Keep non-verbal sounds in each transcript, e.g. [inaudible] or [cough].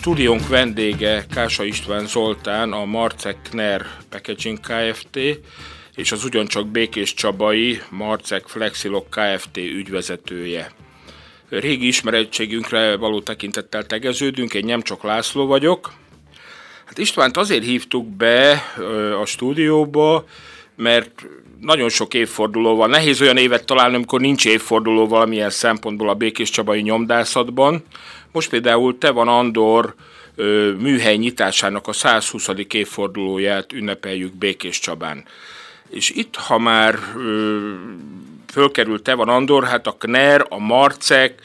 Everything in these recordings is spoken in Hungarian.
Stúdiónk vendége Kása István Zoltán, a Marcek Kner Packaging Kft. és az ugyancsak Békés Csabai Marcek Flexilog Kft. ügyvezetője. Régi ismerettségünkre való tekintettel tegeződünk, én nem csak László vagyok. Hát Istvánt azért hívtuk be a stúdióba, mert nagyon sok évforduló van. Nehéz olyan évet találni, amikor nincs évforduló valamilyen szempontból a Békés Csabai nyomdászatban. Most például te van Andor műhely nyitásának a 120. évfordulóját ünnepeljük Békés Csabán. És itt, ha már ö, fölkerült Tevan Andor, hát a Kner, a Marcek,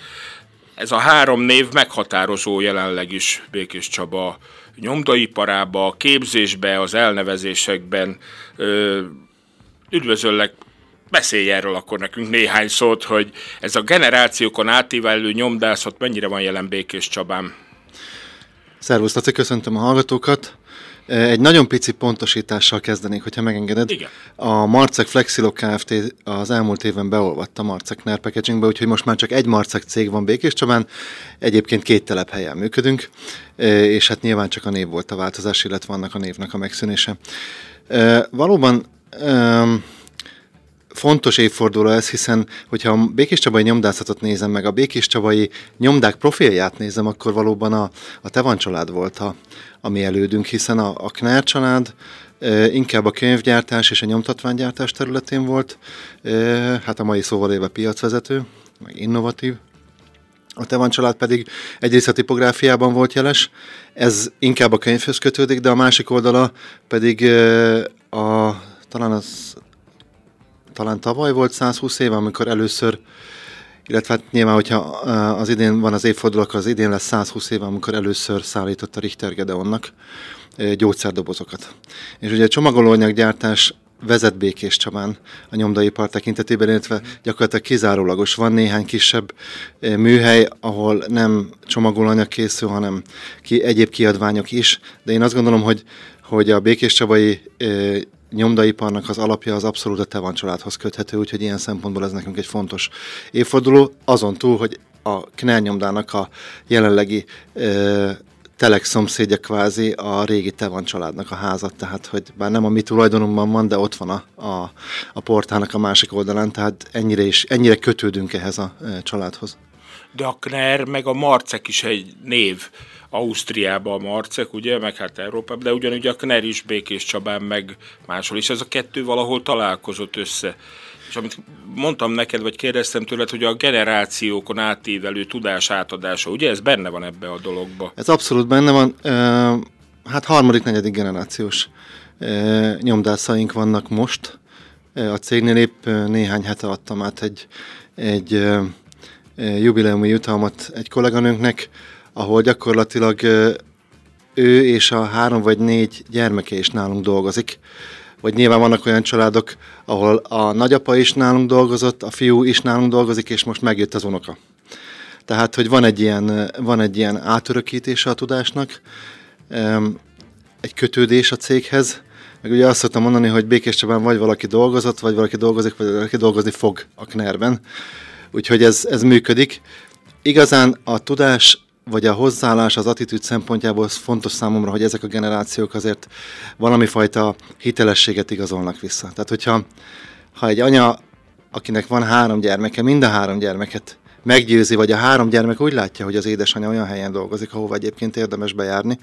ez a három név meghatározó jelenleg is Békés Csaba nyomdaiparába, a képzésbe, az elnevezésekben. Üdvözöllek, beszélj erről akkor nekünk néhány szót, hogy ez a generációkon átívelő nyomdászat mennyire van jelen Békés Csabán. Szervusz, Laci, köszöntöm a hallgatókat. Egy nagyon pici pontosítással kezdenék, hogyha megengeded. Igen. A Marcek Flexilo Kft. az elmúlt évben beolvatta Marcek Ner Packagingbe, úgyhogy most már csak egy Marcek cég van Békés Csabán, egyébként két telephelyen működünk, és hát nyilván csak a név volt a változás, illetve vannak a névnek a megszűnése. Valóban fontos évforduló ez, hiszen hogyha a Békés Csabai nyomdászatot nézem meg, a Békés Csabai nyomdák profilját nézem, akkor valóban a, a Tevan család volt a, a mi elődünk, hiszen a, a Knár család inkább a könyvgyártás és a nyomtatványgyártás területén volt, hát a mai szóval éve piacvezető, meg innovatív. A Tevan család pedig egyrészt a tipográfiában volt jeles, ez inkább a könyvhöz kötődik, de a másik oldala pedig a, talán az talán tavaly volt 120 év, amikor először, illetve hát nyilván, hogyha az idén van az évforduló, az idén lesz 120 év, amikor először szállított a Richter Gedeonnak gyógyszerdobozokat. És ugye a csomagolóanyaggyártás vezet Békés Csabán a nyomdaipar tekintetében, illetve gyakorlatilag kizárólagos. Van néhány kisebb műhely, ahol nem csomagolóanyag készül, hanem ki, egyéb kiadványok is, de én azt gondolom, hogy, hogy a Békés Csabai nyomdaiparnak az alapja az abszolút a Tevan családhoz köthető, úgyhogy ilyen szempontból ez nekünk egy fontos évforduló. Azon túl, hogy a Knell nyomdának a jelenlegi ö, telek szomszédja kvázi a régi Tevan családnak a házat, tehát hogy bár nem a mi tulajdonunkban van, de ott van a, a, a portának a másik oldalán, tehát ennyire, is, ennyire kötődünk ehhez a családhoz. De a Kner meg a Marcek is egy név. Ausztriába a Marcek, ugye, meg hát Európában, de ugyanúgy a Kner is Békés Csabán, meg máshol is. Ez a kettő valahol találkozott össze. És amit mondtam neked, vagy kérdeztem tőled, hogy a generációkon átívelő tudás átadása, ugye ez benne van ebbe a dologba? Ez abszolút benne van. Hát harmadik, negyedik generációs nyomdászaink vannak most. A cégnél épp néhány hete adtam át egy, egy jubileumi jutalmat egy kolléganőnknek, ahol gyakorlatilag ő és a három vagy négy gyermeke is nálunk dolgozik. Vagy nyilván vannak olyan családok, ahol a nagyapa is nálunk dolgozott, a fiú is nálunk dolgozik, és most megjött az unoka. Tehát, hogy van egy ilyen, van egy ilyen átörökítése a tudásnak, egy kötődés a céghez, meg ugye azt szoktam mondani, hogy Békés Csabán vagy valaki dolgozott, vagy valaki dolgozik, vagy valaki dolgozni fog a Knerben. Úgyhogy ez, ez működik. Igazán a tudás vagy a hozzáállás, az attitűd szempontjából fontos számomra, hogy ezek a generációk azért valami fajta hitelességet igazolnak vissza. Tehát, hogyha ha egy anya, akinek van három gyermeke, mind a három gyermeket meggyőzi, vagy a három gyermek úgy látja, hogy az édesanyja olyan helyen dolgozik, ahova egyébként érdemes bejárni,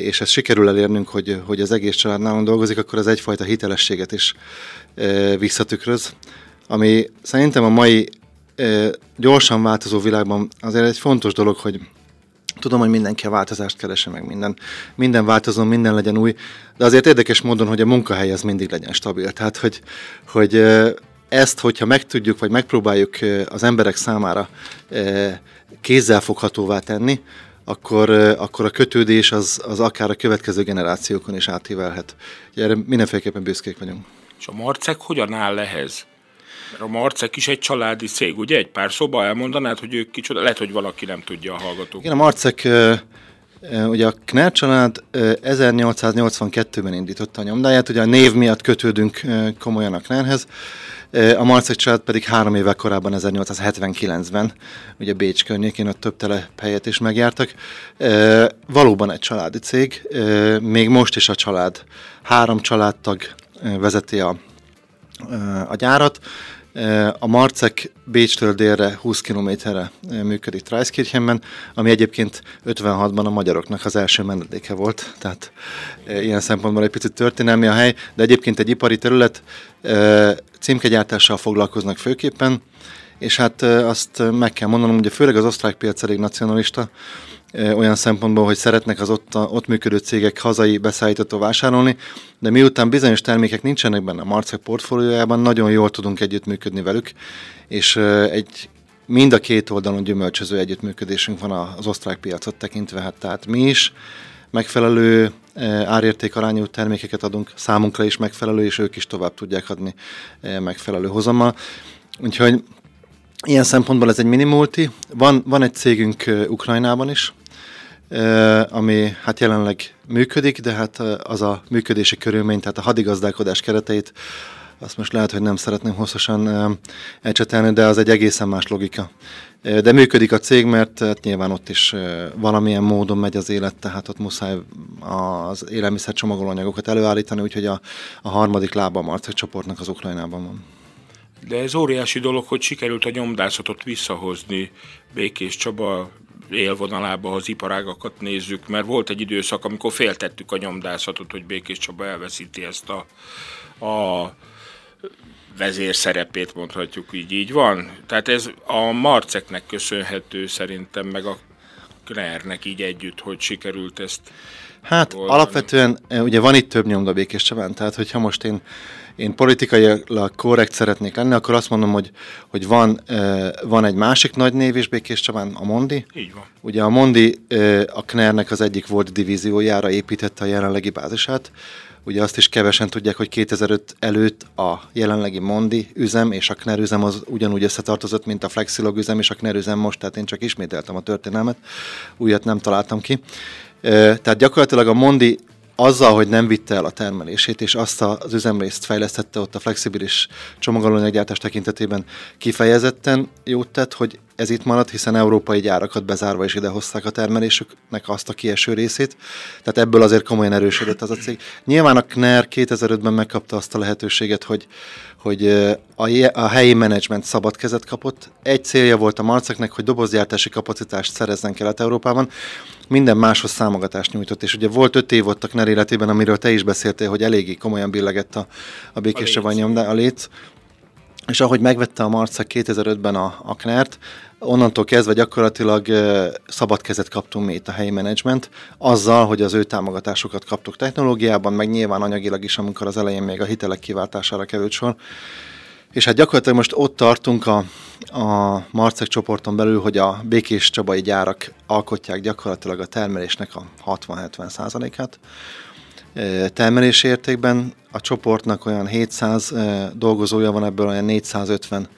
és ezt sikerül elérnünk, hogy, hogy az egész család nálunk dolgozik, akkor ez egyfajta hitelességet is visszatükröz, ami szerintem a mai gyorsan változó világban azért egy fontos dolog, hogy tudom, hogy mindenki a változást keresse meg minden. Minden változó, minden legyen új, de azért érdekes módon, hogy a munkahely ez mindig legyen stabil. Tehát, hogy, hogy ezt, hogyha megtudjuk, vagy megpróbáljuk az emberek számára kézzelfoghatóvá tenni, akkor, akkor a kötődés az, az akár a következő generációkon is átívelhet. Erre mindenféleképpen büszkék vagyunk. És a Marcek hogyan áll ehhez? A Marcek is egy családi cég, ugye? Egy pár szoba elmondanád, hogy ők kicsoda? Lehet, hogy valaki nem tudja a hallgatók. Igen, a Marcek Ugye a Kner család 1882-ben indította a nyomdáját, ugye a név miatt kötődünk komolyan a Knerhez, a Marcek család pedig három évvel korábban, 1879-ben, ugye Bécs környékén ott több telephelyet is megjártak. Valóban egy családi cég, még most is a család, három családtag vezeti a, a gyárat, a Marcek Bécstől délre 20 kilométerre működik Treiskirchenben, ami egyébként 56-ban a magyaroknak az első menedéke volt, tehát ilyen szempontból egy picit történelmi a hely, de egyébként egy ipari terület, címkegyártással foglalkoznak főképpen, és hát azt meg kell mondanom, hogy főleg az osztrák piac elég nacionalista, olyan szempontból, hogy szeretnek az ott, ott működő cégek hazai beszállítótól vásárolni, de miután bizonyos termékek nincsenek benne a Marcek portfóliójában, nagyon jól tudunk együttműködni velük, és egy mind a két oldalon gyümölcsöző együttműködésünk van az osztrák piacot tekintve, hát tehát mi is megfelelő árértékarányú termékeket adunk, számunkra is megfelelő, és ők is tovább tudják adni megfelelő hozammal. Úgyhogy ilyen szempontból ez egy minimulti. Van, van egy cégünk Ukrajnában is, ami hát jelenleg működik, de hát az a működési körülmény, tehát a hadigazdálkodás kereteit, azt most lehet, hogy nem szeretném hosszasan elcsetelni, de az egy egészen más logika. De működik a cég, mert hát nyilván ott is valamilyen módon megy az élet, tehát ott muszáj az élelmiszer csomagolóanyagokat előállítani, úgyhogy a, a harmadik lába a Marcek csoportnak az Ukrajnában van. De ez óriási dolog, hogy sikerült a nyomdászatot visszahozni Békés Csaba élvonalába, ha az iparágakat nézzük, mert volt egy időszak, amikor féltettük a nyomdászatot, hogy Békés Csaba elveszíti ezt a, a vezér szerepét, mondhatjuk így, így van. Tehát ez a Marceknek köszönhető szerintem, meg a Knernek így együtt, hogy sikerült ezt Hát oldani. alapvetően ugye van itt több nyomda Békés Csabán, tehát hogyha most én én politikailag korrekt szeretnék lenni, akkor azt mondom, hogy, hogy van, van egy másik nagy név is Békés Csabán, a Mondi. Így van. Ugye a Mondi a Knernek az egyik volt divíziójára építette a jelenlegi bázisát. Ugye azt is kevesen tudják, hogy 2005 előtt a jelenlegi Mondi üzem és a Kner üzem az ugyanúgy összetartozott, mint a Flexilog üzem és a Kner üzem most, tehát én csak ismételtem a történelmet, újat nem találtam ki. Tehát gyakorlatilag a Mondi azzal, hogy nem vitte el a termelését, és azt az üzemrészt fejlesztette ott a flexibilis csomagolóanyaggyártás tekintetében kifejezetten jót tett, hogy ez itt maradt, hiszen európai gyárakat bezárva is idehozták a termelésüknek azt a kieső részét, tehát ebből azért komolyan erősödött az a cég. Nyilván a KNER 2005-ben megkapta azt a lehetőséget, hogy, hogy a, a helyi menedzsment szabad kezet kapott. Egy célja volt a Marceknek, hogy dobozgyártási kapacitást szerezzen Kelet-Európában, minden máshoz számogatást nyújtott, és ugye volt öt év ott a KNER életében, amiről te is beszéltél, hogy eléggé komolyan billegett a, a békés a, léc. a léc. És ahogy megvette a Marcek 2005-ben a, a KNER-t, onnantól kezdve gyakorlatilag szabad kezet kaptunk mi itt a helyi menedzsment, azzal, hogy az ő támogatásokat kaptuk technológiában, meg nyilván anyagilag is, amikor az elején még a hitelek kiváltására került sor. És hát gyakorlatilag most ott tartunk a, a Marcek csoporton belül, hogy a békés csabai gyárak alkotják gyakorlatilag a termelésnek a 60-70 százalékát. Termelési értékben a csoportnak olyan 700 dolgozója van, ebből olyan 450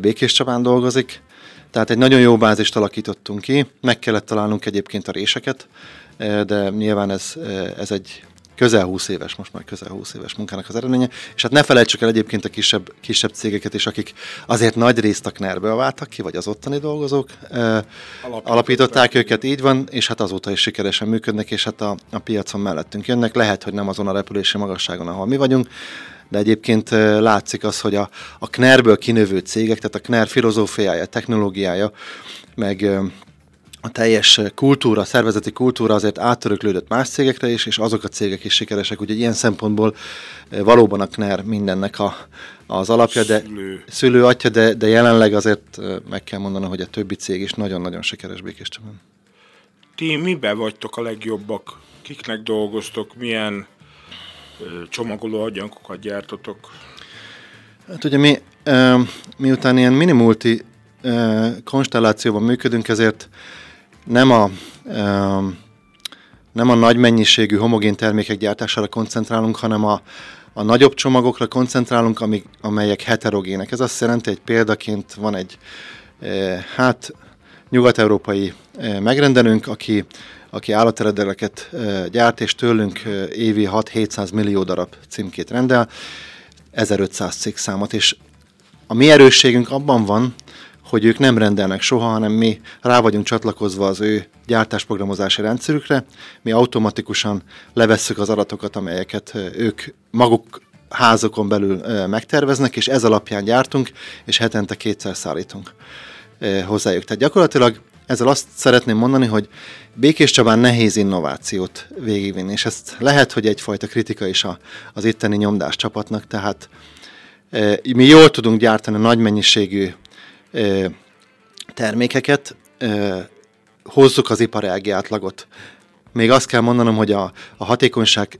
Békés Csabán dolgozik, tehát egy nagyon jó bázist alakítottunk ki, meg kellett találnunk egyébként a réseket, de nyilván ez, ez egy közel 20 éves, most már közel 20 éves munkának az eredménye, és hát ne felejtsük el egyébként a kisebb, kisebb cégeket is, akik azért nagy részt a Knerből váltak ki, vagy az ottani dolgozók alapították, alapították őket, így van, és hát azóta is sikeresen működnek, és hát a, a piacon mellettünk jönnek, lehet, hogy nem azon a repülési magasságon, ahol mi vagyunk, de egyébként látszik az, hogy a, a Knerből kinövő cégek, tehát a Kner filozófiája, technológiája, meg a teljes kultúra, szervezeti kultúra azért áttöröklődött más cégekre is, és azok a cégek is sikeresek, úgyhogy ilyen szempontból valóban a KNER mindennek a, az alapja, de szülő, szülő atya, de, de jelenleg azért meg kell mondanom, hogy a többi cég is nagyon-nagyon sikeres Békéscsabán. Ti miben vagytok a legjobbak? Kiknek dolgoztok? Milyen csomagoló agyankokat gyártotok? Hát ugye mi, miután ilyen minimulti konstellációban működünk, ezért nem a, nem a nagy mennyiségű homogén termékek gyártására koncentrálunk, hanem a, a nagyobb csomagokra koncentrálunk, amik, amelyek heterogének. Ez azt jelenti, hogy példaként van egy, hát nyugat-európai megrendelőnk, aki, aki állateredeleket gyárt, és tőlünk évi 6-700 millió darab címkét rendel, 1500 számot, és a mi erősségünk abban van, hogy ők nem rendelnek soha, hanem mi rá vagyunk csatlakozva az ő gyártásprogramozási rendszerükre, mi automatikusan levesszük az adatokat, amelyeket ők maguk házokon belül megterveznek, és ez alapján gyártunk, és hetente kétszer szállítunk hozzájuk. Tehát gyakorlatilag ezzel azt szeretném mondani, hogy Békés Csabán nehéz innovációt végigvinni, és ezt lehet, hogy egyfajta kritika is a, az itteni nyomdás csapatnak, tehát mi jól tudunk gyártani nagy mennyiségű termékeket, hozzuk az iparági átlagot. Még azt kell mondanom, hogy a, a hatékonyság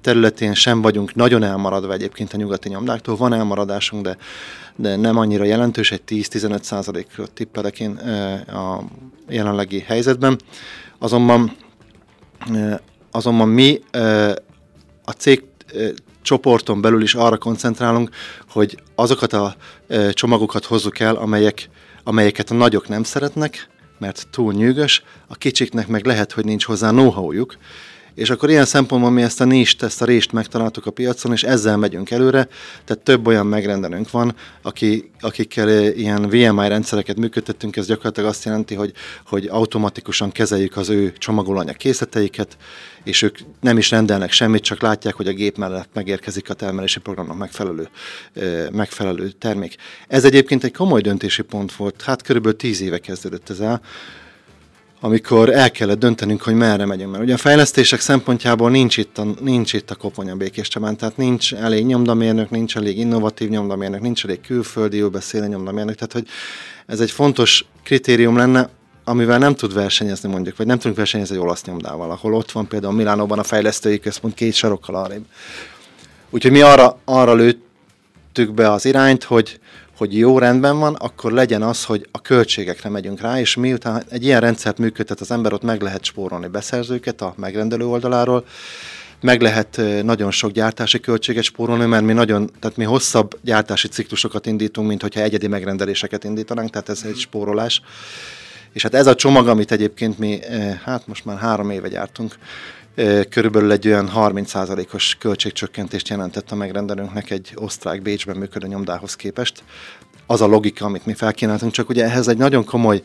területén sem vagyunk nagyon elmaradva egyébként a nyugati nyomdáktól. Van elmaradásunk, de, de nem annyira jelentős, egy 10-15 százalékot tippelek én a jelenlegi helyzetben. Azonban, azonban mi a cég csoporton belül is arra koncentrálunk, hogy azokat a csomagokat hozzuk el, amelyek, amelyeket a nagyok nem szeretnek, mert túl nyűgös, a kicsiknek meg lehet, hogy nincs hozzá know-howjuk, és akkor ilyen szempontból mi ezt a nist, ezt a rést megtaláltuk a piacon, és ezzel megyünk előre, tehát több olyan megrendelőnk van, aki, akikkel eh, ilyen VMI rendszereket működtettünk, ez gyakorlatilag azt jelenti, hogy, hogy automatikusan kezeljük az ő csomagolóanyag készleteiket, és ők nem is rendelnek semmit, csak látják, hogy a gép mellett megérkezik a termelési programnak megfelelő, eh, megfelelő termék. Ez egyébként egy komoly döntési pont volt, hát körülbelül tíz éve kezdődött ez el, amikor el kellett döntenünk, hogy merre megyünk. Mert ugye a fejlesztések szempontjából nincs itt a, nincs itt a koponya Békés Csabán, tehát nincs elég nyomdamérnök, nincs elég innovatív nyomdamérnök, nincs elég külföldi, beszélő nyomdamérnök, tehát hogy ez egy fontos kritérium lenne, amivel nem tud versenyezni mondjuk, vagy nem tudunk versenyezni egy olasz nyomdával, ahol ott van például Milánóban a fejlesztői központ két sarokkal arrébb. Úgyhogy mi arra, arra lőttük be az irányt, hogy, hogy jó rendben van, akkor legyen az, hogy a költségekre megyünk rá, és miután egy ilyen rendszert működtet az ember, ott meg lehet spórolni beszerzőket a megrendelő oldaláról, meg lehet nagyon sok gyártási költséget spórolni, mert mi nagyon, tehát mi hosszabb gyártási ciklusokat indítunk, mint hogyha egyedi megrendeléseket indítanánk, tehát ez egy spórolás. És hát ez a csomag, amit egyébként mi, hát most már három éve gyártunk, körülbelül egy olyan 30%-os költségcsökkentést jelentett a megrendelőnknek egy osztrák Bécsben működő nyomdához képest. Az a logika, amit mi felkínáltunk, csak ugye ehhez egy nagyon komoly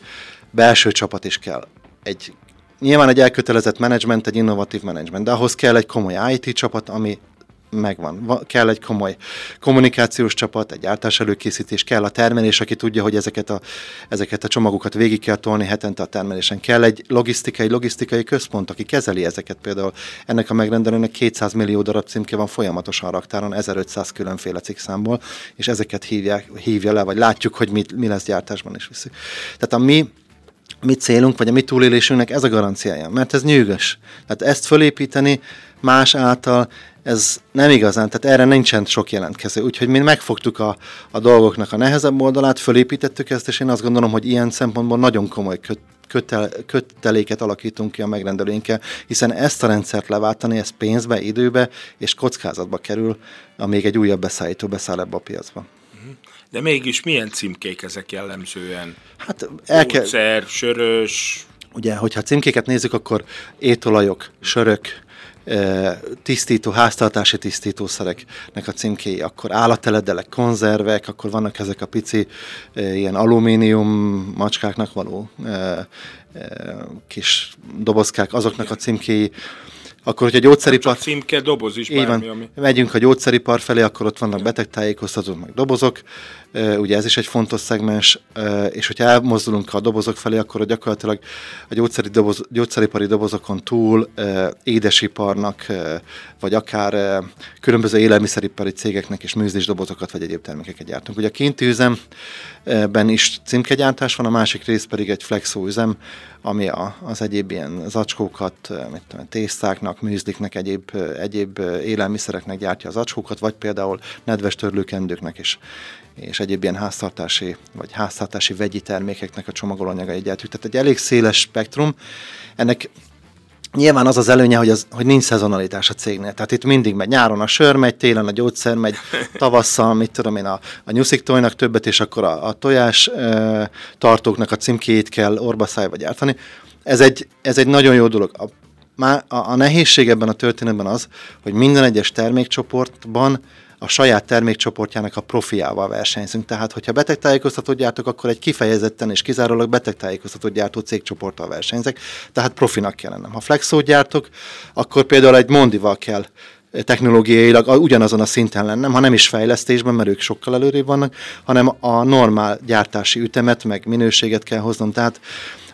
belső csapat is kell. Egy Nyilván egy elkötelezett menedzsment, egy innovatív menedzsment, de ahhoz kell egy komoly IT csapat, ami megvan. Kell egy komoly kommunikációs csapat, egy gyártás előkészítés, kell a termelés, aki tudja, hogy ezeket a, ezeket a csomagokat végig kell tolni hetente a termelésen. Kell egy logisztikai, logisztikai központ, aki kezeli ezeket például. Ennek a megrendelőnek 200 millió darab címke van folyamatosan raktáron, 1500 különféle cikkszámból, és ezeket hívják, hívja le, vagy látjuk, hogy mi, mi lesz gyártásban is viszi. Tehát a mi mi célunk, vagy a mi túlélésünknek ez a garanciája, mert ez nyűgös. Tehát ezt fölépíteni más által, ez nem igazán, tehát erre nincsen sok jelentkező. Úgyhogy mi megfogtuk a, a dolgoknak a nehezebb oldalát, fölépítettük ezt, és én azt gondolom, hogy ilyen szempontból nagyon komoly köt, kötel, köteléket alakítunk ki a megrendelőinkkel, hiszen ezt a rendszert leváltani, ez pénzbe, időbe és kockázatba kerül, amíg egy újabb beszállító beszáll ebbe a piacba. De mégis milyen címkék ezek jellemzően? Hát el kell... Ószer, sörös... Ugye, hogyha címkéket nézzük, akkor étolajok, sörök, tisztító, háztartási tisztítószereknek a címkéi, akkor állateledelek, konzervek, akkor vannak ezek a pici ilyen alumínium macskáknak való kis dobozkák, azoknak a címkéi, akkor, hogyha gyógyszeripar... Csak címke, doboz is bármi, van. Ami... Megyünk a gyógyszeripar felé, akkor ott vannak betegtájékoztatók, meg dobozok, ugye ez is egy fontos szegmens, és hogyha elmozdulunk a dobozok felé, akkor gyakorlatilag a gyógyszeri doboz, gyógyszeripari dobozokon túl édesiparnak, vagy akár különböző élelmiszeripari cégeknek is műzlis dobozokat, vagy egyéb termékeket gyártunk. Ugye a kinti üzemben is címkegyártás van, a másik rész pedig egy flexó üzem, ami a, az egyéb ilyen zacskókat, mit tudom, tésztáknak, műzliknek, egyéb, egyéb élelmiszereknek gyártja az acskókat, vagy például nedves törlőkendőknek is és egyéb ilyen háztartási vagy háztartási vegyi termékeknek a csomagolóanyagait gyártjuk. Tehát egy elég széles spektrum. Ennek Nyilván az az előnye, hogy, az, hogy nincs szezonalitás a cégnél. Tehát itt mindig megy. Nyáron a sör megy, télen a gyógyszer megy, [laughs] tavasszal, mit tudom én, a, a nyuszik tojnak többet, és akkor a, a tojás e, tartóknak a címkéjét kell orbaszájba gyártani. Ez egy, ez egy nagyon jó dolog. A, a, a nehézség ebben a történetben az, hogy minden egyes termékcsoportban a saját termékcsoportjának a profiával versenyzünk. Tehát, hogyha betegtájékoztatót gyártok, akkor egy kifejezetten és kizárólag betegtájékoztatót gyártó cégcsoporttal versenyzek, tehát profinak kell lennem. Ha flexót gyártok, akkor például egy Mondival kell technológiailag ugyanazon a szinten lennem, ha nem is fejlesztésben, mert ők sokkal előrébb vannak, hanem a normál gyártási ütemet, meg minőséget kell hoznom. Tehát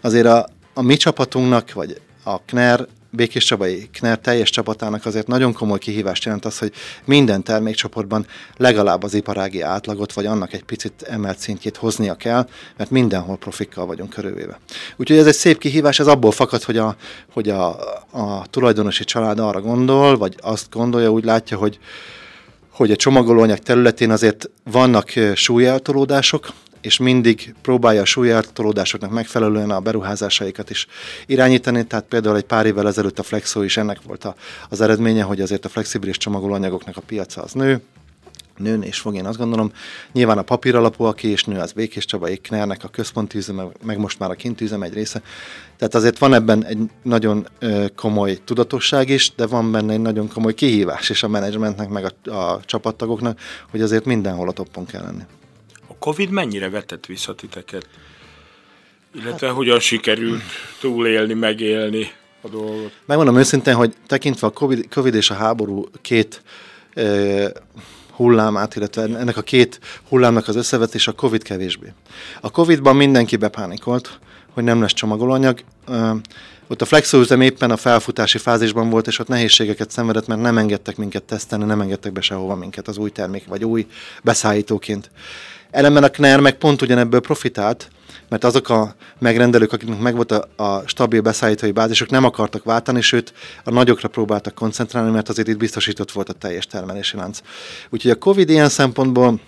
azért a, a mi csapatunknak, vagy a KNER Békés Csabai KNER teljes csapatának azért nagyon komoly kihívást jelent az, hogy minden termékcsoportban legalább az iparági átlagot, vagy annak egy picit emelt szintjét hoznia kell, mert mindenhol profikkal vagyunk körülvéve. Úgyhogy ez egy szép kihívás, ez abból fakad, hogy a, hogy a, a tulajdonosi család arra gondol, vagy azt gondolja, úgy látja, hogy hogy a csomagolóanyag területén azért vannak súlyeltolódások, és mindig próbálja a súlyártolódásoknak megfelelően a beruházásaikat is irányítani. Tehát például egy pár évvel ezelőtt a Flexo is ennek volt a, az eredménye, hogy azért a flexibilis csomagolóanyagoknak a piaca az nő, nőn és fog, én azt gondolom. Nyilván a papír alapú, aki és nő, az Békés Csaba Iknernek a központi üzem, meg most már a kinti üzem egy része. Tehát azért van ebben egy nagyon komoly tudatosság is, de van benne egy nagyon komoly kihívás is a menedzsmentnek, meg a, a csapattagoknak, hogy azért mindenhol a toppon kell lenni. Covid mennyire vetett vissza titeket? Illetve hát, hogyan sikerült túlélni, megélni a dolgot? Megmondom őszintén, hogy tekintve a COVID, COVID és a háború két e, hullámát, illetve ennek a két hullámnak az összevetés a Covid kevésbé. A Covidban mindenki bepánikolt, hogy nem lesz csomagolóanyag. E, ott a Flexo üzem éppen a felfutási fázisban volt, és ott nehézségeket szenvedett, mert nem engedtek minket tesztelni, nem engedtek be sehova minket az új termék, vagy új beszállítóként. Ellenben a KNER meg pont ugyanebből profitált, mert azok a megrendelők, akiknek megvolt a, a stabil beszállítói bázisok, nem akartak váltani, sőt a nagyokra próbáltak koncentrálni, mert azért itt biztosított volt a teljes termelési lánc. Úgyhogy a Covid ilyen szempontból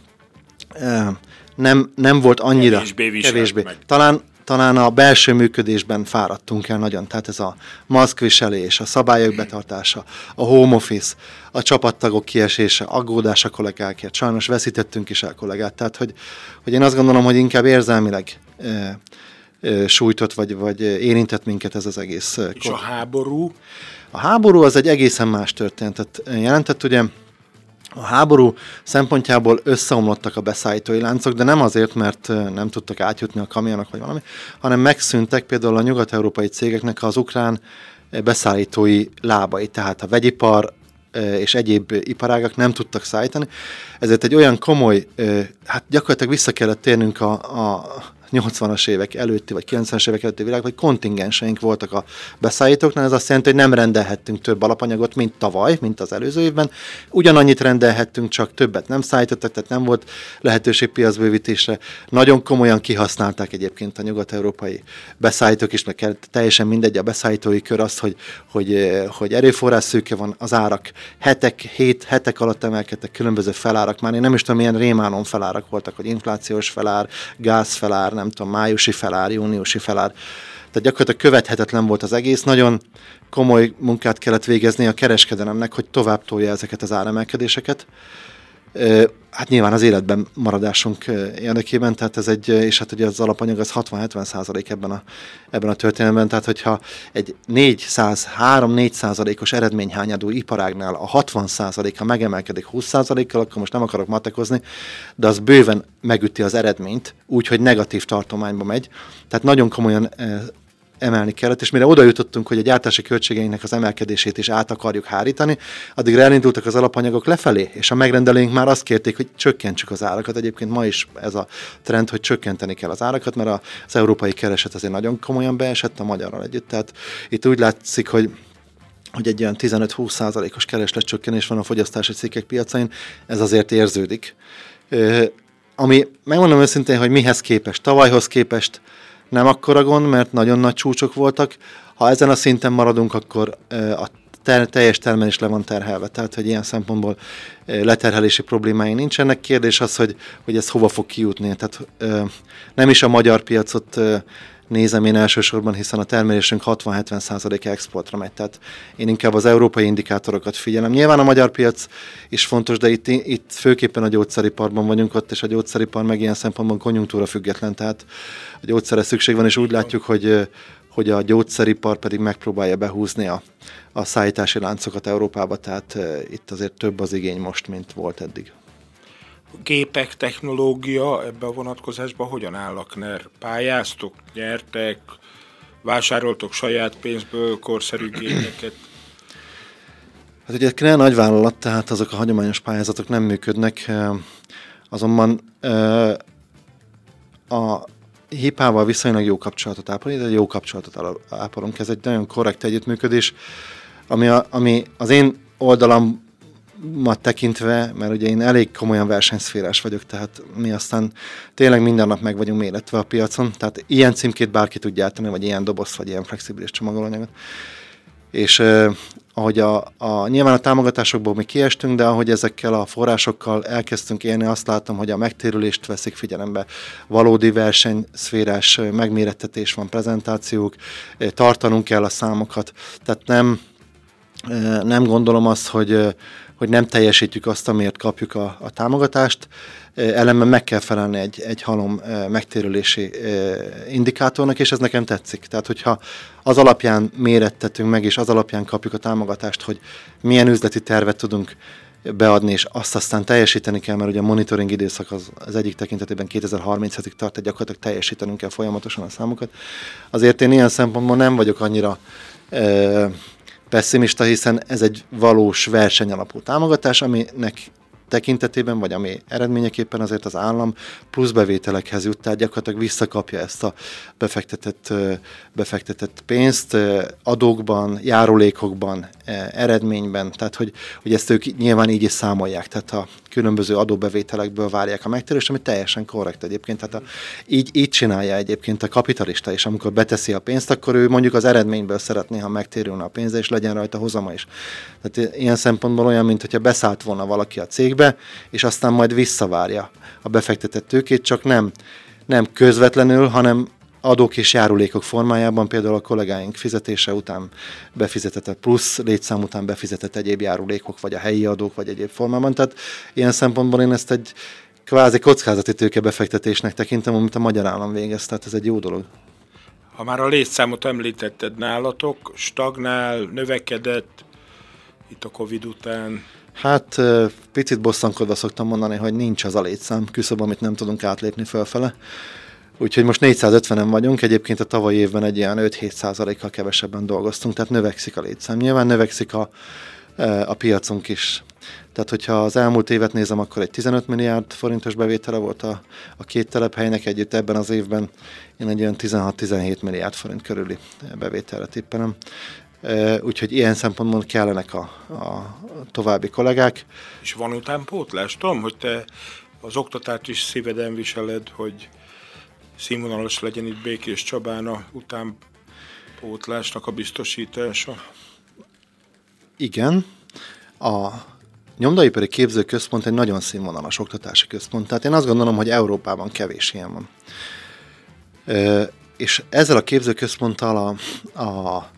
eh, nem, nem volt annyira kevésbé. kevésbé. Talán talán a belső működésben fáradtunk el nagyon, tehát ez a maszkviselés, a szabályok betartása, a home office, a csapattagok kiesése, aggódás a kollégákért. Sajnos veszítettünk is el kollégát, tehát hogy, hogy én azt gondolom, hogy inkább érzelmileg e, e, sújtott, vagy, vagy érintett minket ez az egész. És a háború? A háború az egy egészen más történetet jelentett, ugye a háború szempontjából összeomlottak a beszállítói láncok, de nem azért, mert nem tudtak átjutni a kamionok vagy valami, hanem megszűntek például a nyugat-európai cégeknek az ukrán beszállítói lábai, tehát a vegyipar és egyéb iparágak nem tudtak szállítani. Ezért egy olyan komoly, hát gyakorlatilag vissza kellett térnünk a, a 80-as évek előtti, vagy 90-es évek előtti világ, vagy kontingenseink voltak a beszállítóknál. Ez azt jelenti, hogy nem rendelhettünk több alapanyagot, mint tavaly, mint az előző évben. Ugyanannyit rendelhettünk, csak többet nem szállítottak, tehát nem volt lehetőség piacbővítésre. Nagyon komolyan kihasználták egyébként a nyugat-európai beszállítók is, meg teljesen mindegy a beszállítói kör azt, hogy, hogy, hogy erőforrás szűke van, az árak hetek, hét hetek alatt emelkedtek különböző felárak. Már én nem is tudom, milyen rémálom felárak voltak, hogy inflációs felár, gáz felár, nem tudom, májusi felár, júniusi felár. Tehát gyakorlatilag követhetetlen volt az egész. Nagyon komoly munkát kellett végezni a kereskedelemnek, hogy tovább tolja ezeket az áremelkedéseket hát nyilván az életben maradásunk érdekében, tehát ez egy, és hát ugye az alapanyag az 60-70 százalék ebben a, ebben a történetben, tehát hogyha egy 400, 3-4 százalékos eredményhányadú iparágnál a 60 százaléka megemelkedik 20 százalékkal, akkor most nem akarok matekozni, de az bőven megüti az eredményt, úgyhogy negatív tartományba megy. Tehát nagyon komolyan emelni kellett, és mire oda jutottunk, hogy a gyártási költségeinknek az emelkedését is át akarjuk hárítani, addig elindultak az alapanyagok lefelé, és a megrendelőink már azt kérték, hogy csökkentsük az árakat. Egyébként ma is ez a trend, hogy csökkenteni kell az árakat, mert az európai kereset azért nagyon komolyan beesett a magyarral együtt. Tehát itt úgy látszik, hogy hogy egy olyan 15-20 százalékos keresletcsökkenés van a fogyasztási cikkek piacain, ez azért érződik. Ami megmondom őszintén, hogy mihez képest, tavalyhoz képest nem akkora gond, mert nagyon nagy csúcsok voltak. Ha ezen a szinten maradunk, akkor a teljes termelés le van terhelve, tehát hogy ilyen szempontból leterhelési problémái nincsenek. Kérdés az, hogy, hogy ez hova fog kijutni. Tehát nem is a magyar piacot nézem én elsősorban, hiszen a termelésünk 60-70%-a exportra megy, tehát én inkább az európai indikátorokat figyelem. Nyilván a magyar piac is fontos, de itt, itt főképpen a gyógyszeriparban vagyunk ott, és a gyógyszeripar meg ilyen szempontból konjunktúra független, tehát a gyógyszerre szükség van, és úgy látjuk, hogy hogy a gyógyszeripar pedig megpróbálja behúzni a, a szállítási láncokat Európába, tehát itt azért több az igény most, mint volt eddig gépek, technológia ebben a vonatkozásban hogyan állnak? NER? Pályáztok, nyertek, vásároltok saját pénzből korszerű gépeket? Hát ugye egy nagy vállalat, tehát azok a hagyományos pályázatok nem működnek, azonban a hipával viszonylag jó kapcsolatot ápolunk, de jó kapcsolatot ápolunk. Ez egy nagyon korrekt együttműködés, ami, a, ami az én oldalam ma tekintve, mert ugye én elég komolyan versenyszférás vagyok, tehát mi aztán tényleg minden nap meg vagyunk méretve a piacon, tehát ilyen címkét bárki tud gyártani, vagy ilyen doboz, vagy ilyen flexibilis csomagolóanyagot. És eh, ahogy a, a, nyilván a támogatásokból mi kiestünk, de ahogy ezekkel a forrásokkal elkezdtünk élni, azt látom, hogy a megtérülést veszik figyelembe. Valódi versenyszférás megmérettetés van, prezentációk, tartanunk kell a számokat, tehát nem, nem gondolom azt, hogy hogy nem teljesítjük azt, amiért kapjuk a, a támogatást, ellenben meg kell felelni egy, egy halom megtérülési indikátornak, és ez nekem tetszik. Tehát, hogyha az alapján mérettetünk meg, és az alapján kapjuk a támogatást, hogy milyen üzleti tervet tudunk beadni, és azt aztán teljesíteni kell, mert ugye a monitoring időszak az, az egyik tekintetében 2030-ig tart, tehát gyakorlatilag teljesítenünk kell folyamatosan a számokat. Azért én ilyen szempontból nem vagyok annyira pessimista, hiszen ez egy valós versenyalapú támogatás, aminek tekintetében, vagy ami eredményeképpen azért az állam plusz bevételekhez jut, tehát gyakorlatilag visszakapja ezt a befektetett, befektetett pénzt adókban, járulékokban, eredményben, tehát hogy, hogy ezt ők nyilván így is számolják, tehát a különböző adóbevételekből várják a megtérést, ami teljesen korrekt egyébként, tehát a, így, így csinálja egyébként a kapitalista is, amikor beteszi a pénzt, akkor ő mondjuk az eredményből szeretné, ha megtérülne a pénze, és legyen rajta hozama is. Tehát ilyen szempontból olyan, mint hogyha beszállt volna valaki a cég cégbe, és aztán majd visszavárja a befektetett tőkét, csak nem, nem közvetlenül, hanem adók és járulékok formájában, például a kollégáink fizetése után befizetett plusz létszám után befizetett egyéb járulékok, vagy a helyi adók, vagy egyéb formában. Tehát ilyen szempontból én ezt egy kvázi kockázati tőke befektetésnek tekintem, amit a magyar állam végez, tehát ez egy jó dolog. Ha már a létszámot említetted nálatok, stagnál, növekedett itt a Covid után? Hát picit bosszankodva szoktam mondani, hogy nincs az a létszám küszöb, amit nem tudunk átlépni fölfele. Úgyhogy most 450-en vagyunk, egyébként a tavalyi évben egy ilyen 5-7 százalékkal kevesebben dolgoztunk, tehát növekszik a létszám. Nyilván növekszik a, a piacunk is. Tehát, hogyha az elmúlt évet nézem, akkor egy 15 milliárd forintos bevétele volt a, a két telephelynek együtt ebben az évben. Én egy olyan 16-17 milliárd forint körüli bevételre tippelem úgyhogy ilyen szempontból kellenek a, a további kollégák. És van utánpótlás? Tudom, hogy te az oktatást is szíveden viseled, hogy színvonalos legyen itt Békés Csabán a utánpótlásnak a biztosítása. Igen. A nyomdaipari képzőközpont egy nagyon színvonalas oktatási központ, tehát én azt gondolom, hogy Európában kevés ilyen van. és ezzel a képzőközponttal a, a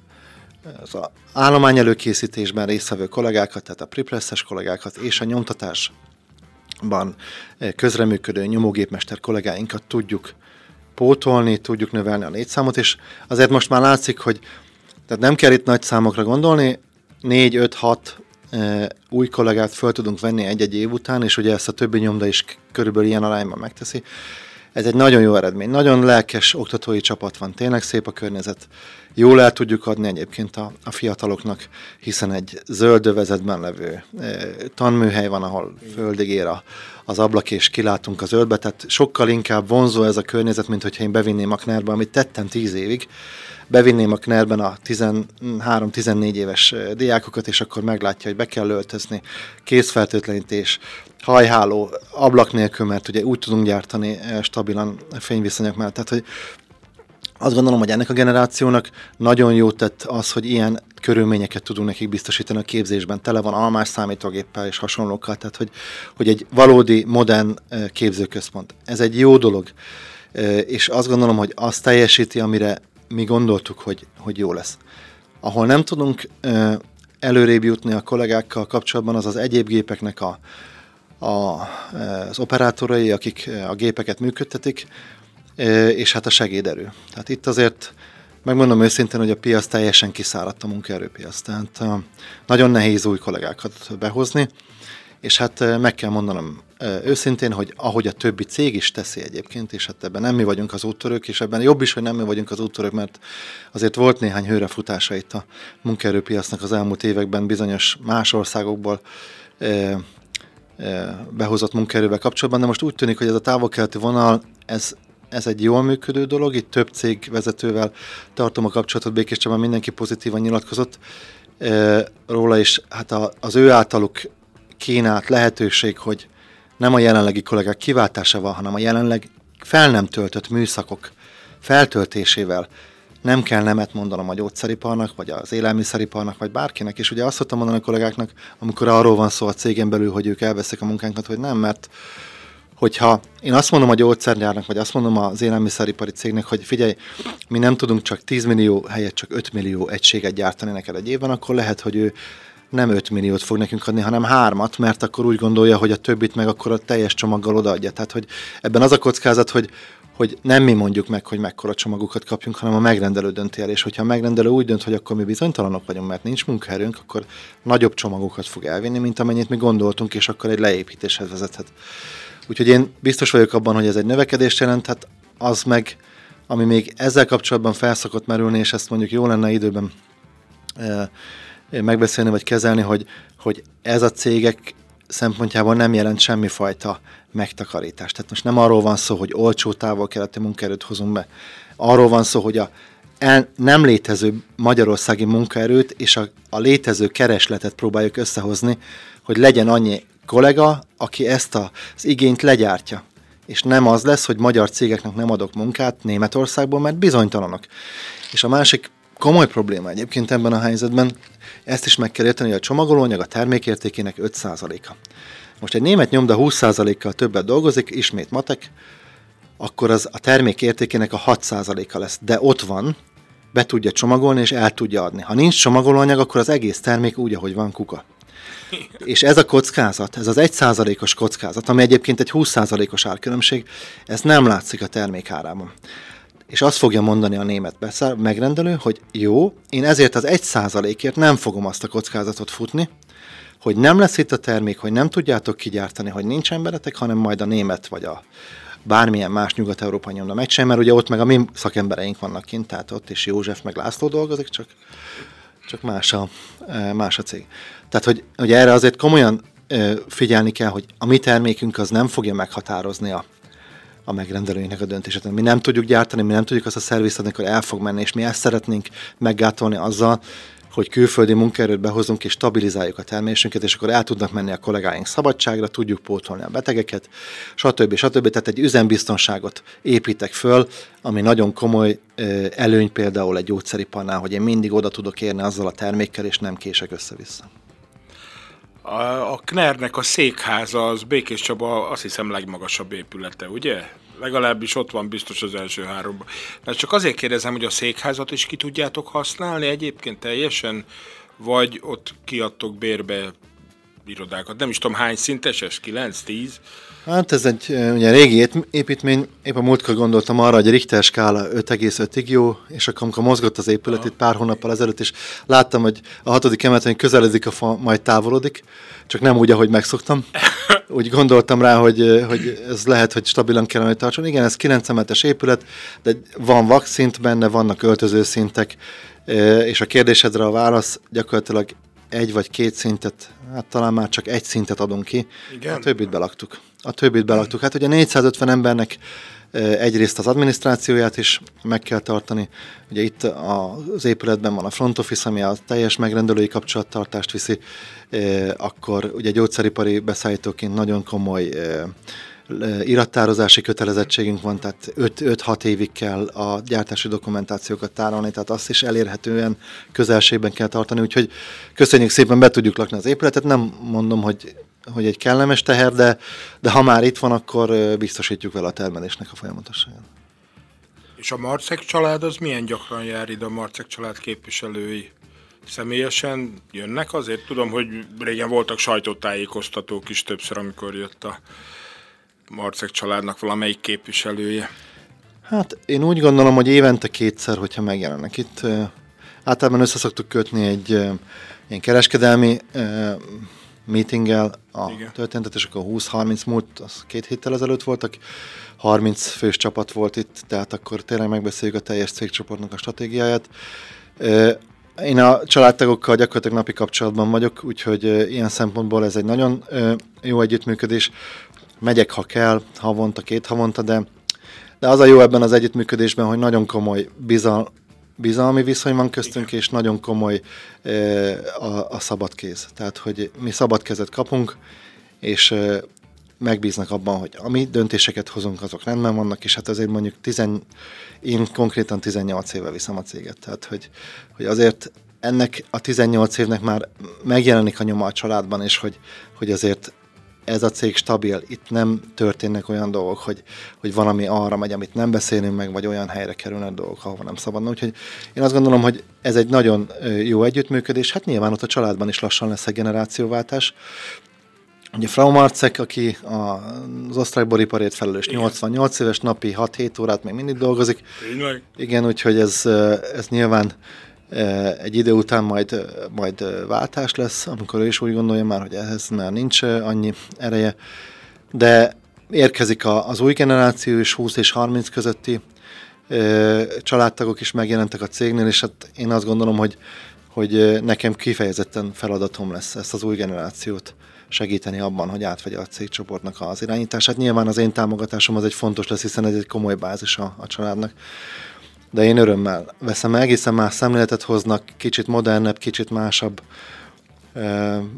az állomány előkészítésben résztvevő kollégákat, tehát a pripresszes kollégákat és a nyomtatásban közreműködő nyomógépmester kollégáinkat tudjuk pótolni, tudjuk növelni a létszámot, és azért most már látszik, hogy tehát nem kell itt nagy számokra gondolni, 4-5-6 e, új kollégát föl tudunk venni egy-egy év után, és ugye ezt a többi nyomda is körülbelül ilyen arányban megteszi. Ez egy nagyon jó eredmény. Nagyon lelkes oktatói csapat van, tényleg szép a környezet. Jól el tudjuk adni egyébként a, a fiataloknak, hiszen egy zöld övezetben levő e, tanműhely van, ahol földig ér a, az ablak, és kilátunk az zöldbe, tehát sokkal inkább vonzó ez a környezet, mint hogyha én bevinném a Knerbe, amit tettem tíz évig, bevinném a Knerben a 13-14 éves diákokat, és akkor meglátja, hogy be kell öltözni, készfertőtlenítés, hajháló, ablak nélkül, mert ugye úgy tudunk gyártani stabilan fényviszonyok mellett. Tehát, hogy azt gondolom, hogy ennek a generációnak nagyon jó tett az, hogy ilyen körülményeket tudunk nekik biztosítani a képzésben. Tele van almás számítógéppel és hasonlókkal, tehát hogy, hogy egy valódi, modern képzőközpont. Ez egy jó dolog. és azt gondolom, hogy azt teljesíti, amire mi gondoltuk, hogy, hogy jó lesz. Ahol nem tudunk előrébb jutni a kollégákkal kapcsolatban, az az egyéb gépeknek a, a, az operátorai, akik a gépeket működtetik, és hát a segéderő. Tehát itt azért megmondom őszintén, hogy a piac teljesen kiszáradt a munkaerőpiac. Tehát nagyon nehéz új kollégákat behozni, és hát meg kell mondanom őszintén, hogy ahogy a többi cég is teszi egyébként, és hát ebben nem mi vagyunk az úttörők, és ebben jobb is, hogy nem mi vagyunk az úttörők, mert azért volt néhány hőrefutása itt a munkaerőpiacnak az elmúlt években bizonyos más országokból behozott munkaerővel kapcsolatban, de most úgy tűnik, hogy ez a távol-keleti vonal, ez, ez egy jól működő dolog, itt több cég vezetővel tartom a kapcsolatot, Békés Csabán mindenki pozitívan nyilatkozott róla, és hát a, az ő általuk kínált lehetőség, hogy nem a jelenlegi kollégák kiváltásával, hanem a jelenleg fel nem töltött műszakok feltöltésével nem kell nemet mondanom a gyógyszeriparnak, vagy az élelmiszeriparnak, vagy bárkinek. És ugye azt szoktam mondani a kollégáknak, amikor arról van szó a cégen belül, hogy ők elveszik a munkánkat, hogy nem, mert hogyha én azt mondom a gyógyszergyárnak, vagy azt mondom az élelmiszeripari cégnek, hogy figyelj, mi nem tudunk csak 10 millió helyett csak 5 millió egységet gyártani neked egy évben, akkor lehet, hogy ő nem 5 milliót fog nekünk adni, hanem hármat, mert akkor úgy gondolja, hogy a többit meg akkor a teljes csomaggal odaadja. Tehát, hogy ebben az a kockázat, hogy hogy nem mi mondjuk meg, hogy mekkora csomagokat kapjunk, hanem a megrendelő dönti el, és hogyha a megrendelő úgy dönt, hogy akkor mi bizonytalanok vagyunk, mert nincs munkaerőnk, akkor nagyobb csomagokat fog elvinni, mint amennyit mi gondoltunk, és akkor egy leépítéshez vezethet. Úgyhogy én biztos vagyok abban, hogy ez egy növekedést jelent, hát az meg, ami még ezzel kapcsolatban felszokott merülni, és ezt mondjuk jó lenne időben megbeszélni vagy kezelni, hogy, hogy ez a cégek szempontjából nem jelent semmifajta megtakarítást. Tehát most nem arról van szó, hogy olcsó távol-keleti munkaerőt hozunk be. Arról van szó, hogy a el, nem létező magyarországi munkaerőt és a, a létező keresletet próbáljuk összehozni, hogy legyen annyi kollega, aki ezt a, az igényt legyártja. És nem az lesz, hogy magyar cégeknek nem adok munkát Németországból, mert bizonytalanok. És a másik komoly probléma egyébként ebben a helyzetben, ezt is meg kell érteni, hogy a csomagolóanyag a termékértékének 5%-a. Most egy német nyomda 20%-kal többet dolgozik, ismét matek, akkor az a termék értékének a 6%-a lesz. De ott van, be tudja csomagolni és el tudja adni. Ha nincs csomagolóanyag, akkor az egész termék úgy, ahogy van kuka. És ez a kockázat, ez az 1%-os kockázat, ami egyébként egy 20%-os árkülönbség, ez nem látszik a termék árában. És azt fogja mondani a német beszáll, megrendelő, hogy jó, én ezért az 1%-ért nem fogom azt a kockázatot futni, hogy nem lesz itt a termék, hogy nem tudjátok kigyártani, hogy nincs emberetek, hanem majd a német vagy a bármilyen más nyugat-európai nyomda megcsinálja, mert ugye ott meg a mi szakembereink vannak kint, tehát ott is József meg László dolgozik, csak, csak más, a, e, más a cég. Tehát, hogy ugye erre azért komolyan e, figyelni kell, hogy a mi termékünk az nem fogja meghatározni a, a megrendelőinek a döntését. Mi nem tudjuk gyártani, mi nem tudjuk azt a szervizt akkor el fog menni, és mi ezt szeretnénk meggátolni azzal, hogy külföldi munkaerőt behozunk és stabilizáljuk a termésünket, és akkor el tudnak menni a kollégáink szabadságra, tudjuk pótolni a betegeket, stb. stb. Tehát egy üzembiztonságot építek föl, ami nagyon komoly előny például egy gyógyszeriparnál, hogy én mindig oda tudok érni azzal a termékkel, és nem kések össze-vissza. A, a Knernek a székháza az Békés Csaba azt hiszem legmagasabb épülete, ugye? legalábbis ott van biztos az első háromban. Mert csak azért kérdezem, hogy a székházat is ki tudjátok használni egyébként teljesen, vagy ott kiadtok bérbe irodákat. Nem is tudom hány szintes ez, 9-10? Hát ez egy ugye, régi építmény, épp a múltkor gondoltam arra, hogy a Richter skála 5,5-ig jó, és akkor amikor mozgott az épület itt pár hónappal ezelőtt, és láttam, hogy a hatodik emeleten közeledik a fa, majd távolodik, csak nem úgy, ahogy megszoktam. [laughs] Úgy gondoltam rá, hogy, hogy ez lehet, hogy stabilan kellene, hogy tartson. Igen, ez 9 emeletes épület, de van vakszint benne, vannak öltözőszintek, és a kérdésedre a válasz gyakorlatilag egy vagy két szintet, hát talán már csak egy szintet adunk ki. Igen. A többit belaktuk. A többit belaktuk. Hát ugye 450 embernek egyrészt az adminisztrációját is meg kell tartani. Ugye itt az épületben van a front office, ami a teljes megrendelői kapcsolattartást viszi, akkor ugye gyógyszeripari beszállítóként nagyon komoly irattározási kötelezettségünk van, tehát 5-6 évig kell a gyártási dokumentációkat tárolni, tehát azt is elérhetően közelségben kell tartani, úgyhogy köszönjük szépen, be tudjuk lakni az épületet, nem mondom, hogy, hogy egy kellemes teher, de, de ha már itt van, akkor biztosítjuk vele a termelésnek a folyamatosságát. És a Marcek család az milyen gyakran jár ide a Marcek család képviselői? Személyesen jönnek azért? Tudom, hogy régen voltak sajtótájékoztatók is többször, amikor jött a Marcek családnak valamelyik képviselője. Hát én úgy gondolom, hogy évente kétszer, hogyha megjelennek itt. Általában össze szoktuk kötni egy ilyen kereskedelmi meetinggel a Igen. történetet, és akkor 20-30 múlt, az két héttel ezelőtt voltak, 30 fős csapat volt itt, tehát akkor tényleg megbeszéljük a teljes cégcsoportnak a stratégiáját. Én a családtagokkal gyakorlatilag napi kapcsolatban vagyok, úgyhogy ilyen szempontból ez egy nagyon jó együttműködés. Megyek, ha kell, havonta, két havonta, de, de az a jó ebben az együttműködésben, hogy nagyon komoly bizal, bizalmi viszony van köztünk, és nagyon komoly a, a szabad kéz. Tehát, hogy mi szabad kezet kapunk, és megbíznak abban, hogy ami döntéseket hozunk, azok rendben vannak, és hát azért mondjuk tizen, én konkrétan 18 éve viszem a céget. Tehát, hogy, hogy azért ennek a 18 évnek már megjelenik a nyoma a családban, és hogy, hogy azért ez a cég stabil, itt nem történnek olyan dolgok, hogy, hogy valami arra megy, amit nem beszélünk meg, vagy olyan helyre kerülnek dolgok, ahova nem szabadna. Úgyhogy én azt gondolom, hogy ez egy nagyon jó együttműködés. Hát nyilván ott a családban is lassan lesz egy generációváltás. Ugye Frau Marcek, aki az osztrák boriparét felelős, Igen. 88 éves napi 6-7 órát még mindig dolgozik. Tényleg? Igen, úgyhogy ez, ez nyilván egy idő után majd, majd váltás lesz, amikor ő is úgy gondolja már, hogy ehhez már nincs annyi ereje, de érkezik az új generáció is, 20 és 30 közötti családtagok is megjelentek a cégnél, és hát én azt gondolom, hogy, hogy nekem kifejezetten feladatom lesz ezt az új generációt segíteni abban, hogy átvegye a cégcsoportnak az irányítását. Nyilván az én támogatásom az egy fontos lesz, hiszen ez egy komoly bázis a, a családnak de én örömmel veszem el, egészen más szemléletet hoznak, kicsit modernebb, kicsit másabb.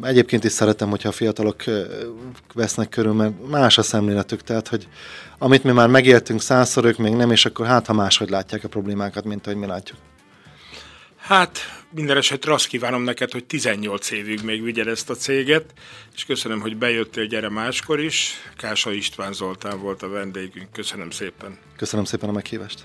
Egyébként is szeretem, hogyha a fiatalok vesznek körül, mert más a szemléletük, tehát hogy amit mi már megéltünk százszor, ők még nem, és akkor hát ha máshogy látják a problémákat, mint ahogy mi látjuk. Hát minden esetre azt kívánom neked, hogy 18 évig még vigyed ezt a céget, és köszönöm, hogy bejöttél, gyere máskor is. Kása István Zoltán volt a vendégünk. Köszönöm szépen. Köszönöm szépen a meghívást.